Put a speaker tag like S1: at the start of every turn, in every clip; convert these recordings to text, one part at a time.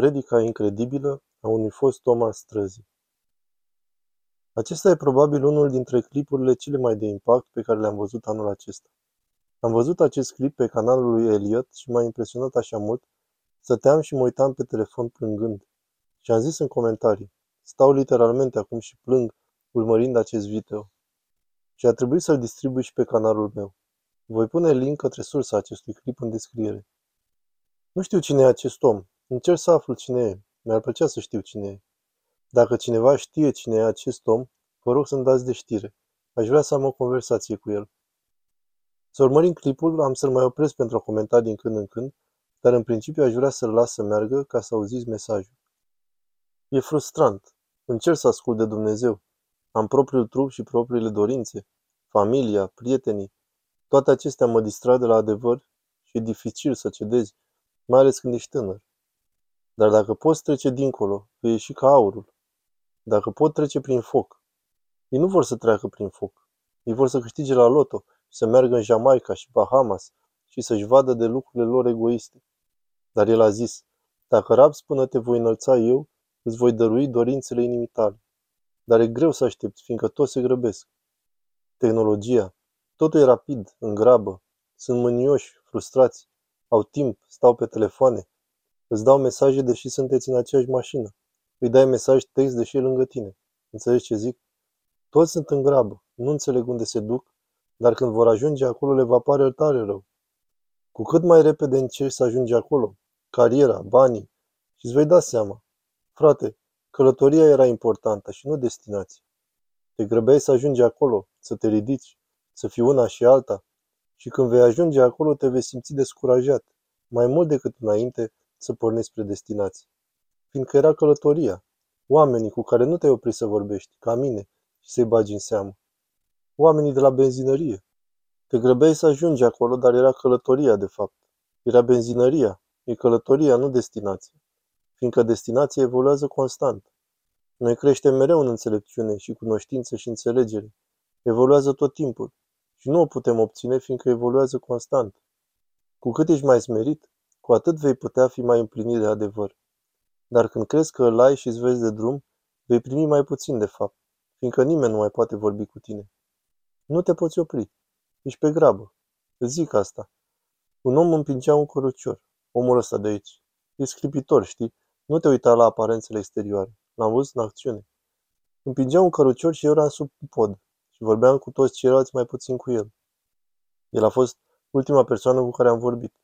S1: Predica incredibilă a unui fost om al străzii. Acesta e probabil unul dintre clipurile cele mai de impact pe care le-am văzut anul acesta. Am văzut acest clip pe canalul lui Elliot și m-a impresionat așa mult, stăteam și mă uitam pe telefon plângând. Și am zis în comentarii, stau literalmente acum și plâng urmărind acest video. Și a trebuit să-l distribui și pe canalul meu. Voi pune link către sursa acestui clip în descriere. Nu știu cine e acest om, Încerc să aflu cine e. Mi-ar plăcea să știu cine e. Dacă cineva știe cine e acest om, vă rog să-mi dați de știre. Aș vrea să am o conversație cu el. Să urmărim clipul, am să-l mai opresc pentru a comenta din când în când, dar în principiu aș vrea să-l las să meargă ca să auziți mesajul. E frustrant. Încerc să ascult de Dumnezeu. Am propriul trup și propriile dorințe, familia, prietenii. Toate acestea mă distrag de la adevăr și e dificil să cedezi, mai ales când ești tânăr. Dar dacă poți trece dincolo, vei ieși ca aurul. Dacă pot trece prin foc. Ei nu vor să treacă prin foc. Ei vor să câștige la loto și să meargă în Jamaica și Bahamas și să-și vadă de lucrurile lor egoiste. Dar el a zis, dacă rabzi până te voi înălța eu, îți voi dărui dorințele inimii tale. Dar e greu să aștepți, fiindcă toți se grăbesc. Tehnologia. Totul e rapid, în grabă. Sunt mânioși, frustrați. Au timp, stau pe telefoane, Îți dau mesaje deși sunteți în aceeași mașină. Îi dai mesaj text deși e lângă tine. Înțelegi ce zic? Toți sunt în grabă, nu înțeleg unde se duc, dar când vor ajunge acolo le va pare tare rău. Cu cât mai repede încerci să ajungi acolo, cariera, banii, și îți vei da seama. Frate, călătoria era importantă și nu destinația. Te grăbeai să ajungi acolo, să te ridici, să fii una și alta, și când vei ajunge acolo te vei simți descurajat, mai mult decât înainte, să pornești spre destinație. Fiindcă era călătoria. Oamenii cu care nu te-ai oprit să vorbești, ca mine, și să-i bagi în seamă. Oamenii de la benzinărie. Te grăbeai să ajungi acolo, dar era călătoria, de fapt. Era benzinăria. E călătoria, nu destinația. Fiindcă destinația evoluează constant. Noi creștem mereu în înțelepciune și cunoștință și înțelegere. Evoluează tot timpul. Și nu o putem obține fiindcă evoluează constant. Cu cât ești mai smerit, cu atât vei putea fi mai împlinit de adevăr. Dar când crezi că îl ai și îți vezi de drum, vei primi mai puțin de fapt, fiindcă nimeni nu mai poate vorbi cu tine. Nu te poți opri. Ești pe grabă. Îți zic asta. Un om împingea un cărucior. Omul ăsta de aici. E scripitor, știi? Nu te uita la aparențele exterioare. L-am văzut în acțiune. Împingea un cărucior și eu eram sub pod și vorbeam cu toți ceilalți mai puțin cu el. El a fost ultima persoană cu care am vorbit.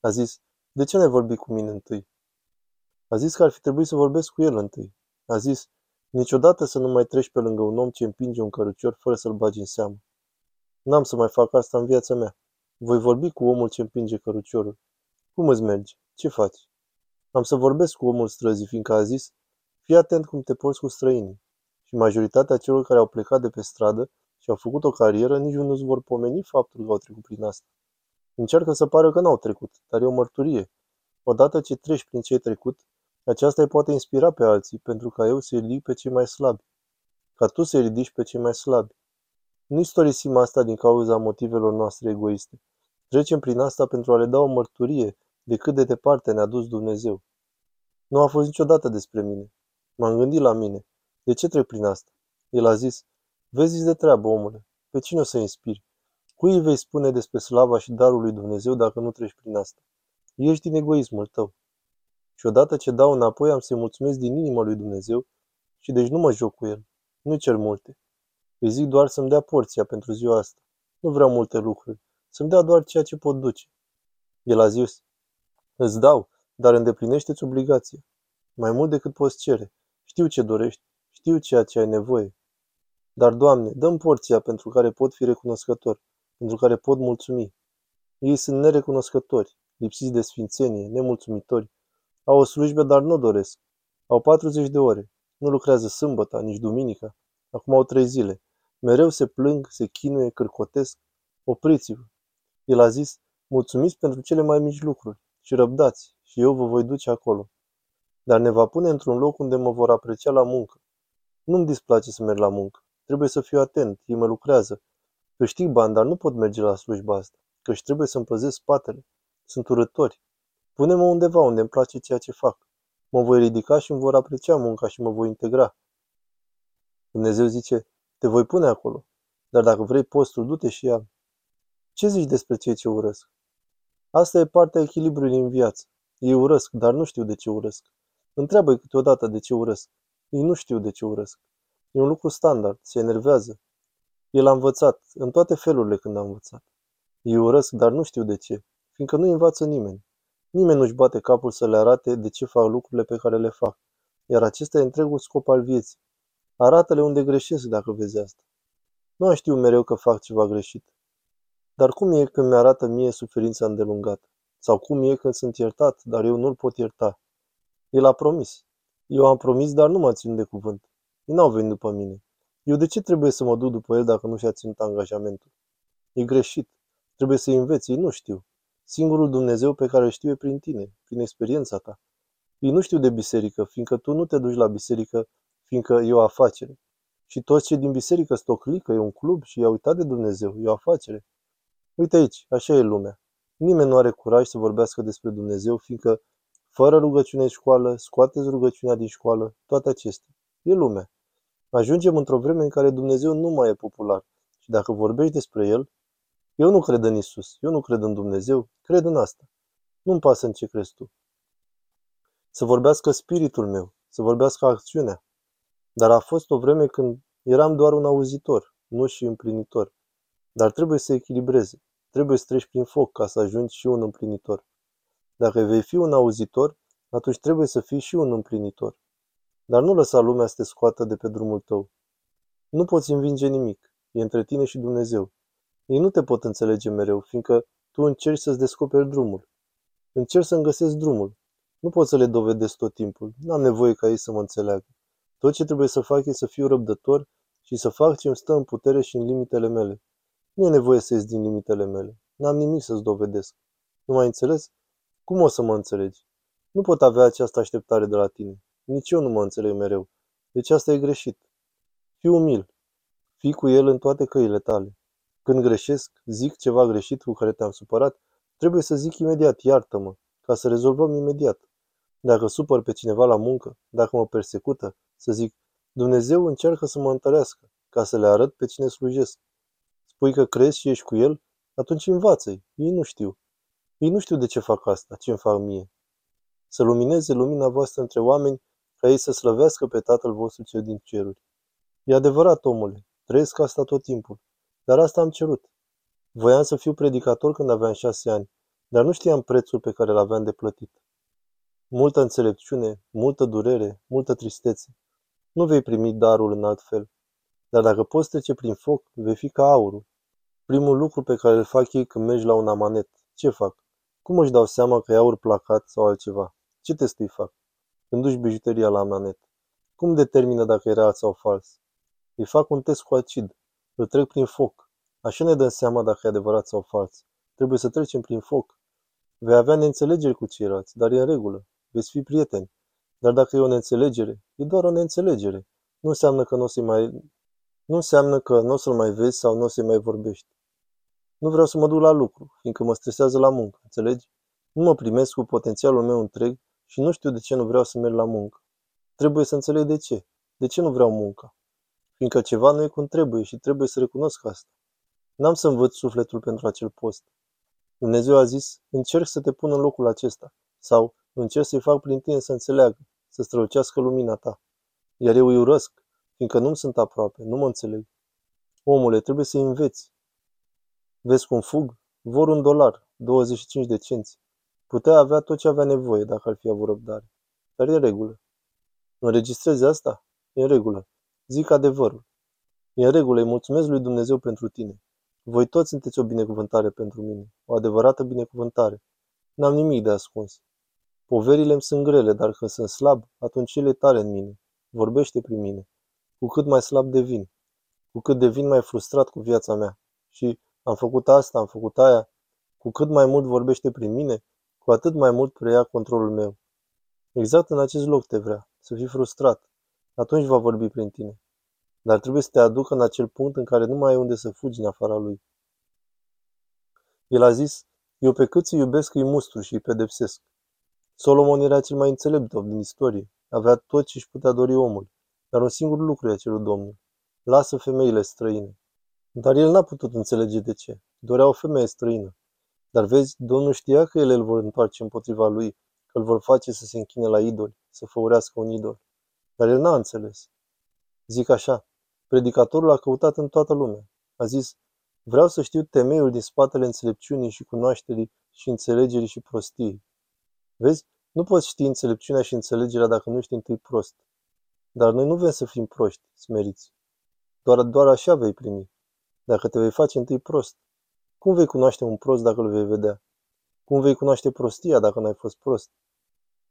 S1: A zis, de ce n-ai vorbit cu mine întâi? A zis că ar fi trebuit să vorbesc cu el întâi. A zis, niciodată să nu mai treci pe lângă un om ce împinge un cărucior fără să-l bagi în seamă. N-am să mai fac asta în viața mea. Voi vorbi cu omul ce împinge căruciorul. Cum îți merge? Ce faci? Am să vorbesc cu omul străzii, fiindcă a zis, fii atent cum te porți cu străinii. Și majoritatea celor care au plecat de pe stradă și au făcut o carieră nici nu-ți vor pomeni faptul că au trecut prin asta. Încearcă să pară că n-au trecut, dar e o mărturie. Odată ce treci prin ce ai trecut, aceasta îi poate inspira pe alții, pentru ca eu să-i ridic pe cei mai slabi. Ca tu să-i ridici pe cei mai slabi. Nu istorisim asta din cauza motivelor noastre egoiste. Trecem prin asta pentru a le da o mărturie de cât de departe ne-a dus Dumnezeu. Nu a fost niciodată despre mine. M-am gândit la mine. De ce trec prin asta? El a zis, vezi de treabă, omule. Pe cine o să inspiri? Cui îi vei spune despre slava și darul lui Dumnezeu dacă nu treci prin asta? Ești din egoismul tău. Și odată ce dau înapoi, am să-i mulțumesc din inima lui Dumnezeu și deci nu mă joc cu el. Nu cer multe. Îi zic doar să-mi dea porția pentru ziua asta. Nu vreau multe lucruri. Să-mi dea doar ceea ce pot duce. El a zis, îți dau, dar îndeplinește-ți obligația. Mai mult decât poți cere. Știu ce dorești. Știu ceea ce ai nevoie. Dar, Doamne, dăm porția pentru care pot fi recunoscător pentru care pot mulțumi. Ei sunt nerecunoscători, lipsiți de sfințenie, nemulțumitori. Au o slujbă, dar nu doresc. Au 40 de ore. Nu lucrează sâmbătă, nici duminica. Acum au trei zile. Mereu se plâng, se chinuie, cârcotesc. Opriți-vă. El a zis, mulțumiți pentru cele mai mici lucruri și răbdați și eu vă voi duce acolo. Dar ne va pune într-un loc unde mă vor aprecia la muncă. Nu-mi displace să merg la muncă. Trebuie să fiu atent, ei mă lucrează, Câștig bani, dar nu pot merge la slujba asta, căci trebuie să-mi păzesc spatele. Sunt urători. Pune-mă undeva unde îmi place ceea ce fac. Mă voi ridica și îmi vor aprecia munca și mă voi integra. Dumnezeu zice, te voi pune acolo, dar dacă vrei postul, du-te și ia. Ce zici despre cei ce urăsc? Asta e partea echilibrului în viață. Ei urăsc, dar nu știu de ce urăsc. Întreabă-i câteodată de ce urăsc. Ei nu știu de ce urăsc. E un lucru standard, se enervează. El a învățat, în toate felurile când a învățat. Ei urăsc, dar nu știu de ce, fiindcă nu învață nimeni. Nimeni nu-și bate capul să le arate de ce fac lucrurile pe care le fac, iar acesta e întregul scop al vieții. Arată-le unde greșesc dacă vezi asta. Nu știu mereu că fac ceva greșit. Dar cum e când mi-arată mie suferința îndelungată? Sau cum e când sunt iertat, dar eu nu-l pot ierta? El a promis. Eu am promis, dar nu m-a ținut de cuvânt. Ei n-au venit după mine. Eu de ce trebuie să mă duc după el dacă nu și-a ținut angajamentul? E greșit. Trebuie să înveți. Ei nu știu. Singurul Dumnezeu pe care îl știu e prin tine, prin experiența ta. Ei nu știu de biserică, fiindcă tu nu te duci la biserică, fiindcă e o afacere. Și toți cei din biserică sunt o clică, e un club și i-au uitat de Dumnezeu, e o afacere. Uite aici, așa e lumea. Nimeni nu are curaj să vorbească despre Dumnezeu, fiindcă fără rugăciune în școală, scoateți rugăciunea din școală, toate acestea. E lumea. Ajungem într-o vreme în care Dumnezeu nu mai e popular. Și dacă vorbești despre El, eu nu cred în Isus, eu nu cred în Dumnezeu, cred în asta. Nu-mi pasă în ce crezi tu. Să vorbească spiritul meu, să vorbească acțiunea. Dar a fost o vreme când eram doar un auzitor, nu și împlinitor. Dar trebuie să echilibreze. Trebuie să treci prin foc ca să ajungi și un împlinitor. Dacă vei fi un auzitor, atunci trebuie să fii și un împlinitor. Dar nu lăsa lumea să te scoată de pe drumul tău. Nu poți învinge nimic. E între tine și Dumnezeu. Ei nu te pot înțelege mereu, fiindcă tu încerci să-ți descoperi drumul. Încerci să-mi găsesc drumul. Nu pot să le dovedesc tot timpul. N-am nevoie ca ei să mă înțeleagă. Tot ce trebuie să fac e să fiu răbdător și să fac ce îmi stă în putere și în limitele mele. Nu e nevoie să ies din limitele mele. N-am nimic să-ți dovedesc. Nu mai înțeles? Cum o să mă înțelegi? Nu pot avea această așteptare de la tine. Nici eu nu mă înțeleg mereu. Deci asta e greșit. Fii umil. Fii cu el în toate căile tale. Când greșesc, zic ceva greșit cu care te-am supărat, trebuie să zic imediat, iartă-mă, ca să rezolvăm imediat. Dacă supăr pe cineva la muncă, dacă mă persecută, să zic, Dumnezeu încearcă să mă întărească, ca să le arăt pe cine slujesc. Spui că crezi și ești cu el? Atunci învață-i. Ei nu știu. Ei nu știu de ce fac asta, ce îmi fac mie. Să lumineze lumina voastră între oameni, ca ei să slăvească pe Tatăl vostru cel din ceruri. E adevărat, omule, trăiesc asta tot timpul. Dar asta am cerut. Voiam să fiu predicator când aveam șase ani, dar nu știam prețul pe care l-aveam de plătit. Multă înțelepciune, multă durere, multă tristețe. Nu vei primi darul în alt fel. Dar dacă poți trece prin foc, vei fi ca aurul. Primul lucru pe care îl fac ei când mergi la un amanet, ce fac? Cum își dau seama că e aur placat sau altceva? Ce test îi fac? Când duci bijuteria la amanet. Cum determină dacă e real sau fals? Îi fac un test cu acid. Îl trec prin foc. Așa ne dăm seama dacă e adevărat sau fals. Trebuie să trecem prin foc. Vei avea neînțelegeri cu ceilalți, dar e în regulă. Veți fi prieteni. Dar dacă e o neînțelegere, e doar o neînțelegere. Nu înseamnă că nu o să mai nu înseamnă că nu o să-l mai vezi sau nu o să-i mai vorbești. Nu vreau să mă duc la lucru, fiindcă mă stresează la muncă, înțelegi? Nu mă primesc cu potențialul meu întreg și nu știu de ce nu vreau să merg la muncă. Trebuie să înțeleg de ce. De ce nu vreau munca? Fiindcă ceva nu e cum trebuie și trebuie să recunosc asta. N-am să învăț sufletul pentru acel post. Dumnezeu a zis, încerc să te pun în locul acesta. Sau, încerc să-i fac prin tine să înțeleagă, să strălucească lumina ta. Iar eu îi urăsc, fiindcă nu-mi sunt aproape, nu mă înțeleg. Omule, trebuie să înveți. Vezi cum fug? Vor un dolar, 25 de cenți. Putea avea tot ce avea nevoie dacă ar fi avut răbdare. Dar e în regulă. Înregistrezi asta? E în regulă. Zic adevărul. E în regulă, îi mulțumesc lui Dumnezeu pentru tine. Voi toți sunteți o binecuvântare pentru mine, o adevărată binecuvântare. N-am nimic de ascuns. Poverile îmi sunt grele, dar când sunt slab, atunci ele tare în mine. Vorbește prin mine. Cu cât mai slab devin, cu cât devin mai frustrat cu viața mea. Și am făcut asta, am făcut aia. Cu cât mai mult vorbește prin mine, cu atât mai mult preia controlul meu. Exact în acest loc te vrea, să fii frustrat. Atunci va vorbi prin tine. Dar trebuie să te aducă în acel punct în care nu mai ai unde să fugi în afara lui. El a zis, eu pe cât îi iubesc îi mustru și îi pedepsesc. Solomon era cel mai înțelept om din istorie. Avea tot ce își putea dori omul. Dar un singur lucru i-a cerut Domnul. Lasă femeile străine. Dar el n-a putut înțelege de ce. Dorea o femeie străină. Dar vezi, Domnul știa că ele îl vor întoarce împotriva lui, că îl vor face să se închine la idoli, să făurească un idol. Dar el n-a înțeles. Zic așa, predicatorul a căutat în toată lumea. A zis, vreau să știu temeiul din spatele înțelepciunii și cunoașterii și înțelegerii și prostiei. Vezi, nu poți ști înțelepciunea și înțelegerea dacă nu știi întâi prost. Dar noi nu vrem să fim proști, smeriți. Doar, doar așa vei primi. Dacă te vei face întâi prost. Cum vei cunoaște un prost dacă îl vei vedea? Cum vei cunoaște prostia dacă n-ai fost prost?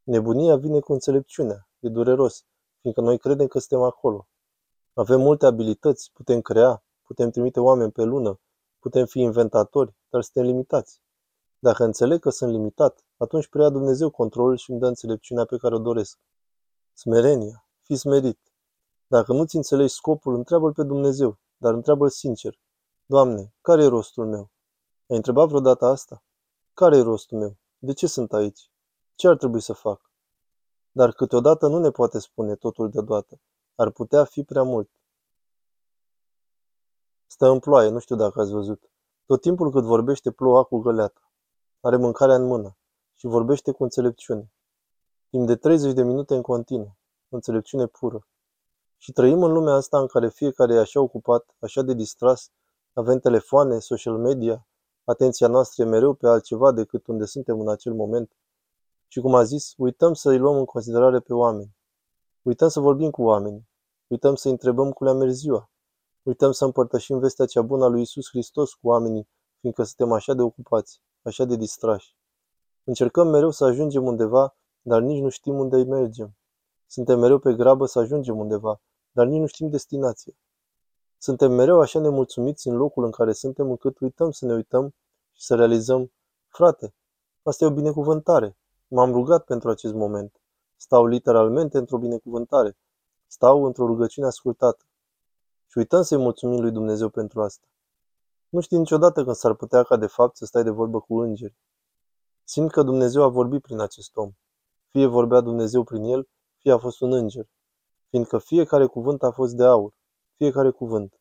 S1: Nebunia vine cu înțelepciunea. E dureros, fiindcă noi credem că suntem acolo. Avem multe abilități, putem crea, putem trimite oameni pe lună, putem fi inventatori, dar suntem limitați. Dacă înțeleg că sunt limitat, atunci preia Dumnezeu controlul și îmi dă înțelepciunea pe care o doresc. Smerenia. Fii smerit. Dacă nu-ți înțelegi scopul, întreabă-L pe Dumnezeu, dar întreabă-L sincer. Doamne, care e rostul meu? Ai întrebat vreodată asta? Care e rostul meu? De ce sunt aici? Ce ar trebui să fac? Dar câteodată nu ne poate spune totul deodată. Ar putea fi prea mult. Stă în ploaie, nu știu dacă ați văzut. Tot timpul cât vorbește ploua cu găleata. Are mâncarea în mână și vorbește cu înțelepciune. Timp de 30 de minute în continuu. Înțelepciune pură. Și trăim în lumea asta în care fiecare e așa ocupat, așa de distras, avem telefoane, social media, atenția noastră e mereu pe altceva decât unde suntem în acel moment. Și cum a zis, uităm să îi luăm în considerare pe oameni. Uităm să vorbim cu oamenii. Uităm să întrebăm cum le-a mers ziua. Uităm să împărtășim vestea cea bună a lui Isus Hristos cu oamenii, fiindcă suntem așa de ocupați, așa de distrași. Încercăm mereu să ajungem undeva, dar nici nu știm unde mergem. Suntem mereu pe grabă să ajungem undeva, dar nici nu știm destinația. Suntem mereu așa nemulțumiți în locul în care suntem încât uităm să ne uităm și să realizăm, frate, asta e o binecuvântare. M-am rugat pentru acest moment. Stau literalmente într-o binecuvântare. Stau într-o rugăciune ascultată. Și uităm să-i mulțumim lui Dumnezeu pentru asta. Nu știi niciodată când s-ar putea ca de fapt să stai de vorbă cu îngeri. Simt că Dumnezeu a vorbit prin acest om. Fie vorbea Dumnezeu prin el, fie a fost un înger. Fiindcă fiecare cuvânt a fost de aur. Fiecare cuvânt.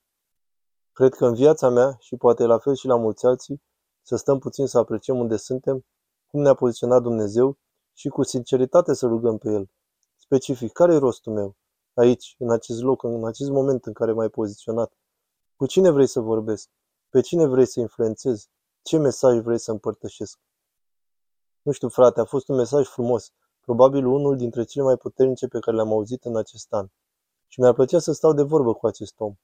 S1: Cred că în viața mea, și poate la fel și la mulți alții, să stăm puțin să apreciem unde suntem, cum ne-a poziționat Dumnezeu și cu sinceritate să rugăm pe El. Specific, care e rostul meu? Aici, în acest loc, în acest moment în care m-ai poziționat. Cu cine vrei să vorbesc? Pe cine vrei să influențezi? Ce mesaj vrei să împărtășesc? Nu știu, frate, a fost un mesaj frumos, probabil unul dintre cele mai puternice pe care le-am auzit în acest an. Și mi-ar plăcea să stau de vorbă cu acest om.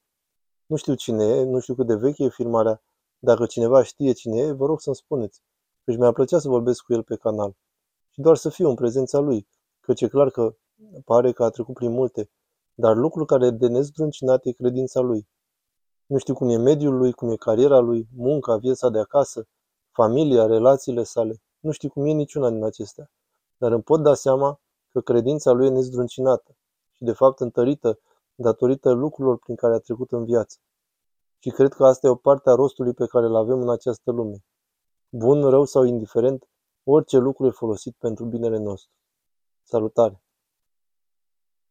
S1: Nu știu cine e, nu știu cât de veche e filmarea. Dacă cineva știe cine e, vă rog să-mi spuneți. Căci mi-ar plăcea să vorbesc cu el pe canal. Și doar să fiu în prezența lui, căci e clar că pare că a trecut prin multe, dar lucrul care e de nezdruncinat e credința lui. Nu știu cum e mediul lui, cum e cariera lui, munca, viața de acasă, familia, relațiile sale. Nu știu cum e niciuna din acestea. Dar îmi pot da seama că credința lui e nezdruncinată și de fapt întărită datorită lucrurilor prin care a trecut în viață. Și cred că asta e o parte a rostului pe care îl avem în această lume. Bun, rău sau indiferent, orice lucru e folosit pentru binele nostru. Salutare!